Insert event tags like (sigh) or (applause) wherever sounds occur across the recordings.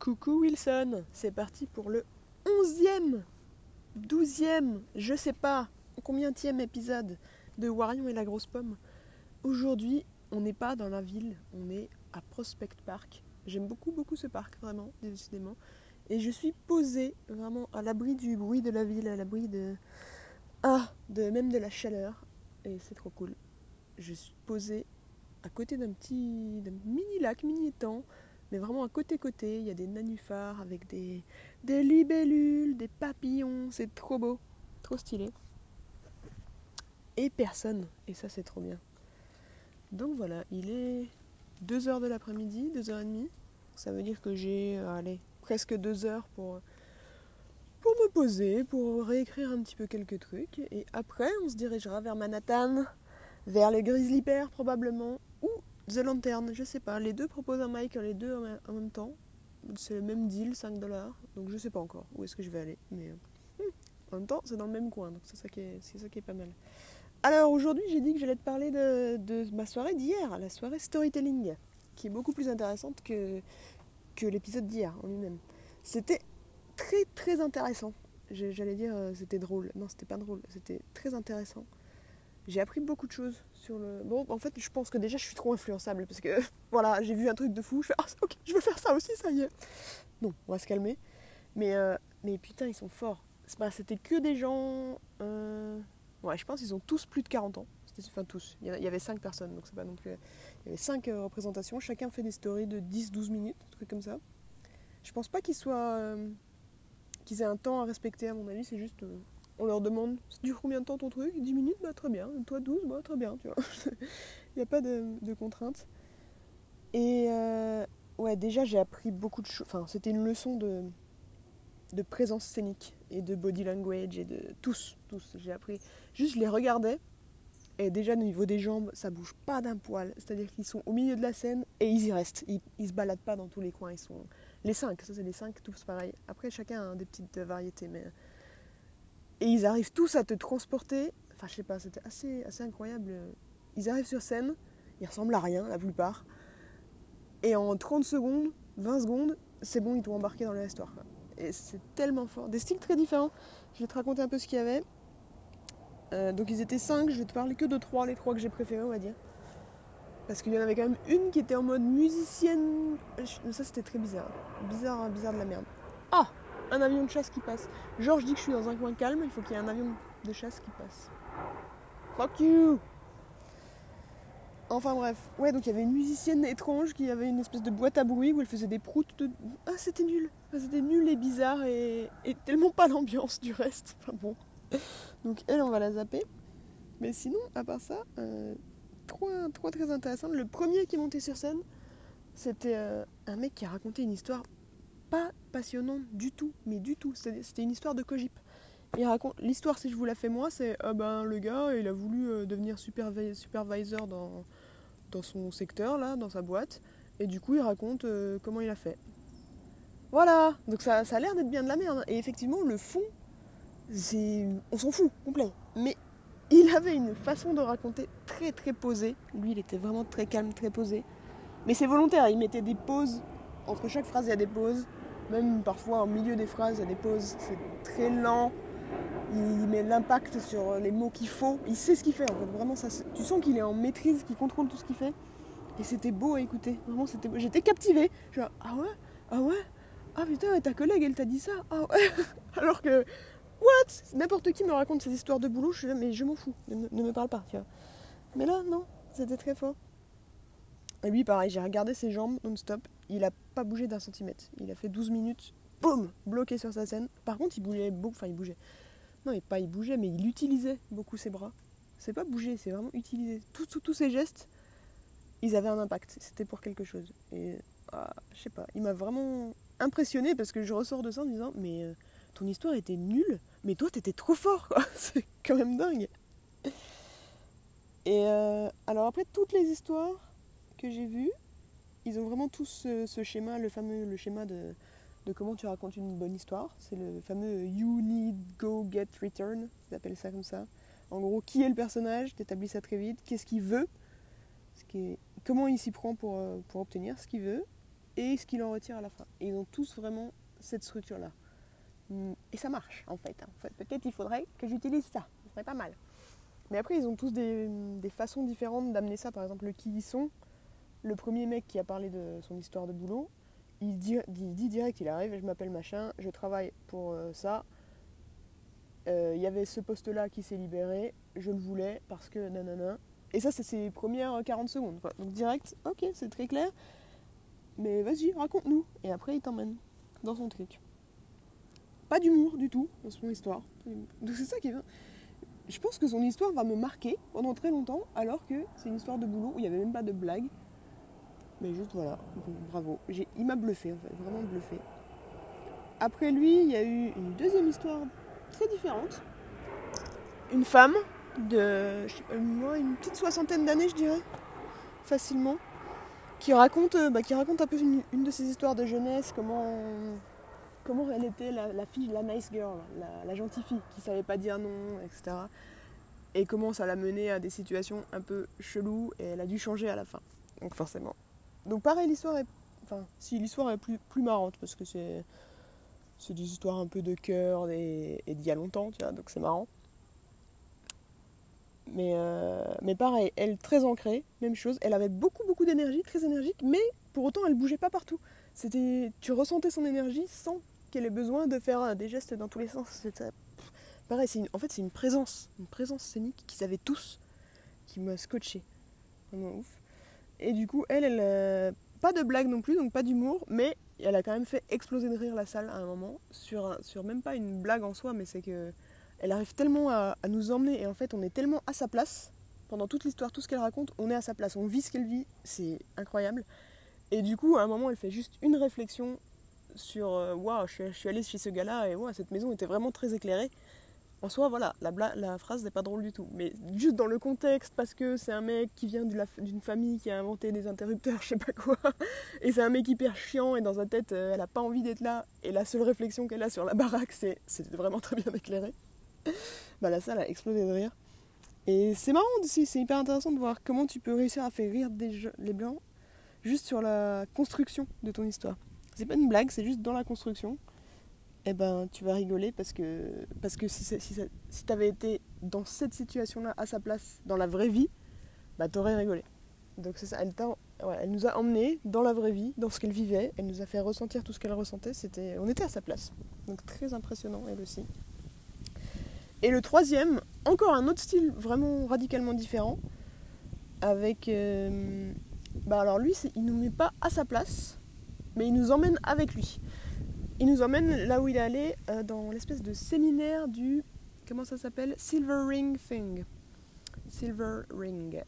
Coucou Wilson, c'est parti pour le onzième, douzième, je sais pas, combienième épisode de Warion et la grosse pomme. Aujourd'hui, on n'est pas dans la ville, on est à Prospect Park. J'aime beaucoup beaucoup ce parc, vraiment, décidément. Et je suis posée vraiment à l'abri du bruit de la ville, à l'abri de... Ah, de même de la chaleur. Et c'est trop cool. Je suis posée à côté d'un petit d'un mini lac, mini étang mais vraiment à côté-côté, il y a des nanufars avec des, des libellules, des papillons, c'est trop beau, trop stylé. Et personne, et ça c'est trop bien. Donc voilà, il est 2h de l'après-midi, 2h30. Ça veut dire que j'ai, euh, allez, presque 2 heures pour, pour me poser, pour réécrire un petit peu quelques trucs. Et après, on se dirigera vers Manhattan, vers le Grizzly Bear probablement, The Lantern, je sais pas. Les deux proposent un mic, les deux en même temps. C'est le même deal, 5 dollars. Donc je sais pas encore où est-ce que je vais aller. Mais euh, hmm, en même temps, c'est dans le même coin. Donc c'est ça, qui est, ça qui est pas mal. Alors aujourd'hui, j'ai dit que j'allais te parler de, ma soirée d'hier, la soirée storytelling, qui est beaucoup plus intéressante que, que l'épisode d'hier en lui-même. C'était très très intéressant. J'allais dire euh, c'était drôle. Non, c'était pas drôle. C'était très intéressant j'ai appris beaucoup de choses sur le. Bon, en fait, je pense que déjà, je suis trop influençable parce que (laughs) voilà, j'ai vu un truc de fou. Je fais ah ok, je veux faire ça aussi, ça y est. Non, on va se calmer. Mais euh, mais putain, ils sont forts. C'était que des gens. Euh, ouais, je pense qu'ils ont tous plus de 40 ans. Enfin, tous. Il y avait 5 personnes, donc c'est pas non plus. Il y avait 5 euh, représentations. Chacun fait des stories de 10-12 minutes, un truc comme ça. Je pense pas qu'ils soient. qu'ils aient un temps à respecter, à mon avis. C'est juste on leur demande ça dure combien de temps ton truc? 10 minutes? Bah très bien. Toi 12 bah très bien tu vois. (laughs) Il n'y a pas de, contraintes. Et euh, ouais déjà j'ai appris beaucoup de choses enfin c'était une leçon de de présence scénique et de body language et de tous tous. J'ai appris juste je les regardais et déjà au niveau des jambes ça bouge pas d'un poil. C'est à dire qu'ils sont au milieu de la scène et ils y restent. Ils, ils se baladent pas dans tous les coins. Ils sont les cinq. Ça c'est les cinq tous pareil. Après chacun a des petites variétés mais et ils arrivent tous à te transporter. Enfin, je sais pas, c'était assez, assez incroyable. Ils arrivent sur scène, ils ressemblent à rien, la plupart. Et en 30 secondes, 20 secondes, c'est bon, ils t'ont embarqué dans l'histoire. Et c'est tellement fort. Des styles très différents. Je vais te raconter un peu ce qu'il y avait. Euh, donc ils étaient 5, je vais te parler que de 3, les 3 que j'ai préférés, on va dire. Parce qu'il y en avait quand même une qui était en mode musicienne. Ça c'était très bizarre. Bizarre, bizarre de la merde. Ah un avion de chasse qui passe. Genre, je dis que je suis dans un coin calme, il faut qu'il y ait un avion de chasse qui passe. Fuck you Enfin bref, ouais, donc il y avait une musicienne étrange qui avait une espèce de boîte à bruit où elle faisait des proutes de. Ah, c'était nul C'était nul et bizarre et, tellement pas l'ambiance du reste. (laughs) Enfin bon. Donc elle, on va la zapper. Mais sinon, à part ça, euh, trois, trois très intéressantes. Le premier qui est monté sur scène, c'était euh, un mec qui a raconté une histoire pas passionnant du tout, mais du tout. C'était une histoire de cogip. Il raconte l'histoire si je vous la fais moi, c'est ah ben le gars il a voulu euh, devenir supervisor dans, dans son secteur là, dans sa boîte, et du coup il raconte euh, comment il a fait. Voilà, donc ça, ça a l'air d'être bien de la merde. Et effectivement le fond, c'est on s'en fout complet. Mais il avait une façon de raconter très très posée. Lui il était vraiment très calme, très posé. Mais c'est volontaire, il mettait des pauses entre chaque phrase il y a des pauses. Même parfois, au milieu des phrases, il y a des pauses. C'est très lent. Il met l'impact sur les mots qu'il faut. Il sait ce qu'il fait. En fait. Vraiment, tu sens qu'il est en maîtrise, qu'il contrôle tout ce qu'il fait. Et c'était beau à écouter. Vraiment, c'était J'étais captivée. Genre, ah ouais? Ah ouais? Ah putain, ta collègue, elle t'a dit ça? Ah ouais? (laughs) Alors que, what? N'importe qui me raconte ces histoires de boulot, je mais je m'en fous. Ne, ne, me parle pas, tu vois. Mais là, non, c'était très fort. Et lui, pareil, j'ai regardé ses jambes non-stop. Il a pas bougé d'un centimètre. Il a fait 12 minutes, boum, bloqué sur sa scène. Par contre, il bougeait beaucoup. Enfin, il bougeait. Non, mais pas il bougeait, mais il utilisait beaucoup ses bras. C'est pas bouger, c'est vraiment utiliser. Tous ses gestes, ils avaient un impact. C'était pour quelque chose. Et ah, je sais pas, il m'a vraiment impressionné parce que je ressors de ça en disant Mais euh, ton histoire était nulle, mais toi t'étais trop fort, (laughs) c'est quand même dingue. Et euh, alors après, toutes les histoires que j'ai vu, ils ont vraiment tous ce, schéma, le fameux le schéma de, comment tu racontes une bonne histoire. C'est le fameux You Need Go Get Return, ils appellent ça comme ça. En gros, qui est le personnage, tu établis ça très vite, qu'est-ce qu'il veut, comment il s'y prend pour, euh, pour obtenir ce qu'il veut, et ce qu'il en retire à la fin. Et ils ont tous vraiment cette structure-là. Mm, et ça marche en fait. En fait Peut-être il faudrait que j'utilise ça. Ce serait pas mal. Mais après, ils ont tous des, façons différentes d'amener ça. Par exemple, le qui ils sont. Le premier mec qui a parlé de son histoire de boulot, il dit, direct, il arrive, je m'appelle machin, je travaille pour euh, ça. Euh, il y avait ce poste-là qui s'est libéré, je le voulais parce que nanana. Et ça, c'est ses premières 40 secondes. Donc direct, ok, c'est très clair. Mais vas-y, raconte-nous. Et après, il t'emmène dans son truc. Pas d'humour du tout dans son histoire. Donc c'est ça qui est Je pense que son histoire va me marquer pendant très longtemps, alors que c'est une histoire de boulot où il n'y avait même pas de blague. Mais juste voilà, bravo. Il m'a bluffé en fait, vraiment bluffé. Après lui, il y a eu une deuxième histoire très différente. Une femme de moi, une petite soixantaine d'années, je dirais, facilement, qui raconte, euh, bah, qui raconte un peu une, de ses histoires de jeunesse, comment, comment elle était la, fille, la nice girl, la, la, gentille fille, qui savait pas dire non, etc. Et comment ça l'a menée à des situations un peu cheloues, et elle a dû changer à la fin. Donc forcément, donc pareil, l'histoire est... Enfin, si l'histoire est plus, plus marrante, parce que c'est... Des histoires un peu de cœur et, d'il y a longtemps, tu vois, donc c'est marrant. Mais, euh, mais pareil, elle très ancrée, même chose. Elle avait beaucoup beaucoup d'énergie, très énergique, mais pour autant elle bougeait pas partout. C'était, tu ressentais son énergie sans qu'elle ait besoin de faire des gestes dans tous les sens. Pareil, en fait c'est une présence, une présence scénique qu'ils avaient tous, qui m'a scotché. Vraiment ouf. Et du coup, elle, elle, euh, pas de blague non plus, donc pas d'humour, mais elle a quand même fait exploser de rire la salle à un moment, sur, sur même pas une blague en soi, mais c'est que elle arrive tellement à, nous emmener, et en fait, on est tellement à sa place, pendant toute l'histoire, tout ce qu'elle raconte, on est à sa place, on vit ce qu'elle vit, c'est incroyable. Et du coup, à un moment, elle fait juste une réflexion sur euh, Waouh, je, suis allée chez ce gars-là, et wow, cette maison était vraiment très éclairée. En soi, voilà, la, la phrase n'est pas drôle du tout. Mais juste dans le contexte, parce que c'est un mec qui vient d'une famille qui a inventé des interrupteurs, (laughs) je sais pas quoi, et c'est un mec hyper chiant, et dans sa tête, euh, elle a pas envie d'être là, et la seule réflexion qu'elle a sur la baraque, c'est c'est vraiment très bien éclairé. bah la salle a explosé de rire. Et c'est marrant aussi, c'est hyper intéressant de voir comment tu peux réussir à faire rire les blancs juste sur la construction de ton histoire. C'est pas une blague, c'est juste dans la construction eh ben, tu vas rigoler parce que, parce que si, si, été dans cette situation-là, à sa place, dans la vraie vie, bah, tu aurais rigolé. Donc c'est ça, elle, elle nous a emmenés dans la vraie vie, dans ce qu'elle vivait, elle nous a fait ressentir tout ce qu'elle ressentait, c'était, on était à sa place. Donc très impressionnant, elle aussi. Et le troisième, encore un autre style vraiment radicalement différent, avec... Euh, bah alors lui, il nous met pas à sa place, mais il nous emmène avec lui. Il nous emmène là où il est allé, euh, dans l'espèce de séminaire du. Comment ça s'appelle? Silver Ring Thing. Silver Ring.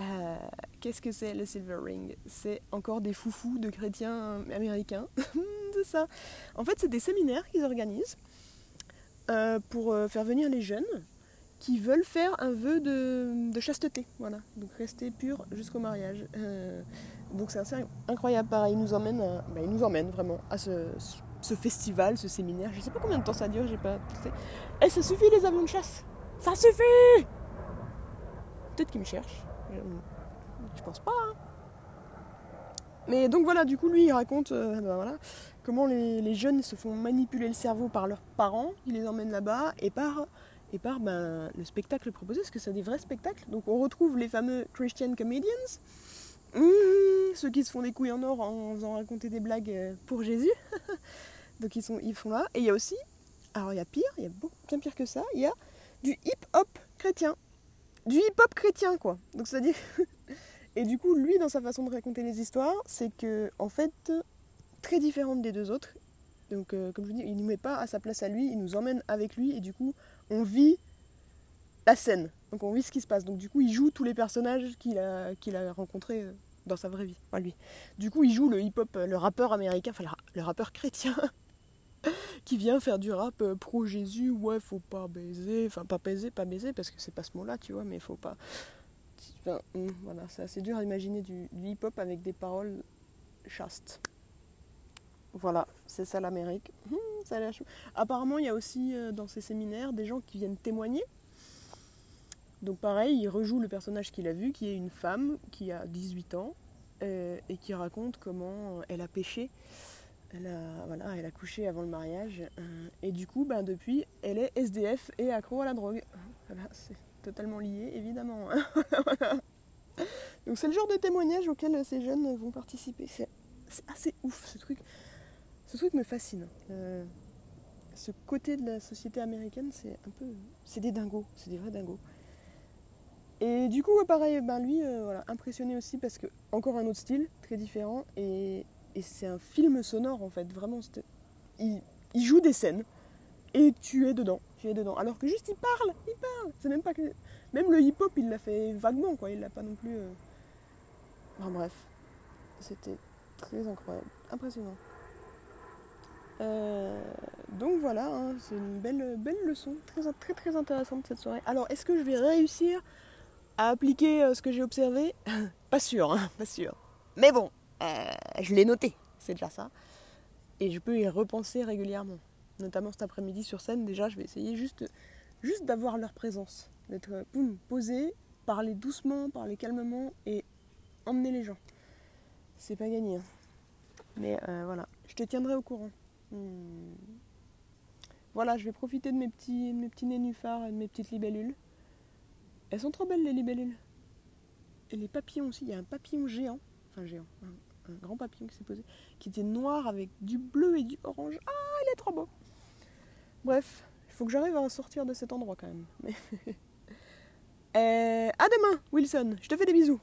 Euh, qu'est-ce que c'est le Silver Ring? C'est encore des foufous de chrétiens américains. (laughs) c'est ça. En fait, c'est des séminaires qu'ils organisent euh, pour faire venir les jeunes qui veulent faire un vœu de, chasteté. Voilà. Donc rester pur jusqu'au mariage. donc c'est incroyable. Pareil, il nous emmène, bah, il nous emmène vraiment à ce ce festival, ce séminaire. Je sais pas combien de temps ça dure, j'ai pas. Eh, ça suffit les avions de chasse Ça suffit Peut-être qu'ils me cherchent. Je pense pas. Hein. Mais donc voilà, du coup, lui, il raconte euh, ben comment les, jeunes se font manipuler le cerveau par leurs parents, ils les emmènent là-bas, et par, et par ben, le spectacle proposé, parce que c'est des vrais spectacles. Donc on retrouve les fameux Christian Comedians, mmh, ceux qui se font des couilles en or en faisant raconter des blagues euh, pour Jésus. (laughs) Donc ils, sont, ils font là. Et il y a aussi, alors il y a pire, il y a beaucoup bien pire que ça, il y a du hip-hop chrétien. Du hip-hop chrétien, quoi. Donc c'est-à-dire. (laughs) et du coup, lui, dans sa façon de raconter les histoires, c'est que, en fait, très différente des deux autres. Donc, euh, comme je vous dis, il ne nous met pas à sa place à lui, il nous emmène avec lui, et du coup, on vit la scène. Donc, on vit ce qui se passe. Donc, du coup, il joue tous les personnages qu'il a, qu'il a rencontrés euh, dans sa vraie vie, lui. Du coup, il joue le hip-hop, le rappeur américain, enfin, le rappeur chrétien. (laughs) (laughs) qui vient faire du rap euh, pro Jésus, ouais, faut pas baiser, enfin pas baiser, pas baiser, parce que c'est pas ce mot-là, tu vois, mais faut pas. Hmm, voilà, c'est assez dur à imaginer du, hip-hop avec des paroles chastes. Voilà, c'est ça l'Amérique. Hmm, ça Apparemment, il y a aussi euh, dans ces séminaires des gens qui viennent témoigner. Donc pareil, il rejoue le personnage qu'il a vu, qui est une femme qui a 18 ans, euh, et qui raconte comment elle a péché. Elle a, voilà, elle a couché avant le mariage. euh, et du coup, ben, depuis, elle est SDF et accro à la drogue. C'est totalement lié, évidemment. (laughs) Voilà. Donc c'est le genre de témoignage auquel ces jeunes vont participer. C'est assez ouf ce truc. Ce truc me fascine. Euh, ce côté de la société américaine, c'est un peu. C'est des dingos, c'est des vrais dingos. Et du coup, pareil, ben lui, euh, voilà, impressionné aussi parce que, encore un autre style, très différent, et, et c'est un film sonore en fait, vraiment. Il, il joue des scènes, et tu es dedans, tu es dedans. Alors que juste il parle, il parle. C'est même pas que. Même le hip-hop, il l'a fait vaguement, quoi, il l'a pas non plus. euh, Enfin bref, c'était très incroyable, impressionnant. Euh, donc voilà, hein, c'est une belle, belle leçon, très, très très intéressante cette soirée. Alors est-ce que je vais réussir à appliquer euh, ce que j'ai observé? (laughs) Pas sûr, hein, pas sûr. Mais bon, euh, je l'ai noté, c'est déjà ça. Et je peux y repenser régulièrement. Notamment cet après-midi sur scène, déjà je vais essayer juste, juste d'avoir leur présence. D'être euh, posé, parler doucement, parler calmement et emmener les gens. C'est pas gagné. hein. Mais euh, voilà, je te tiendrai au courant. Hmm. Voilà, je vais profiter de mes petits, de mes petits nénuphars et de mes petites libellules. Elles sont trop belles les libellules. Et les papillons aussi, il y a un papillon géant, enfin géant, un, un grand papillon qui s'est posé, qui était noir avec du bleu et du orange. Ah, il est trop beau. Bref, il faut que j'arrive à sortir de cet endroit quand même. Mais- (laughs) Euh, à demain, Wilson. Je te fais des bisous.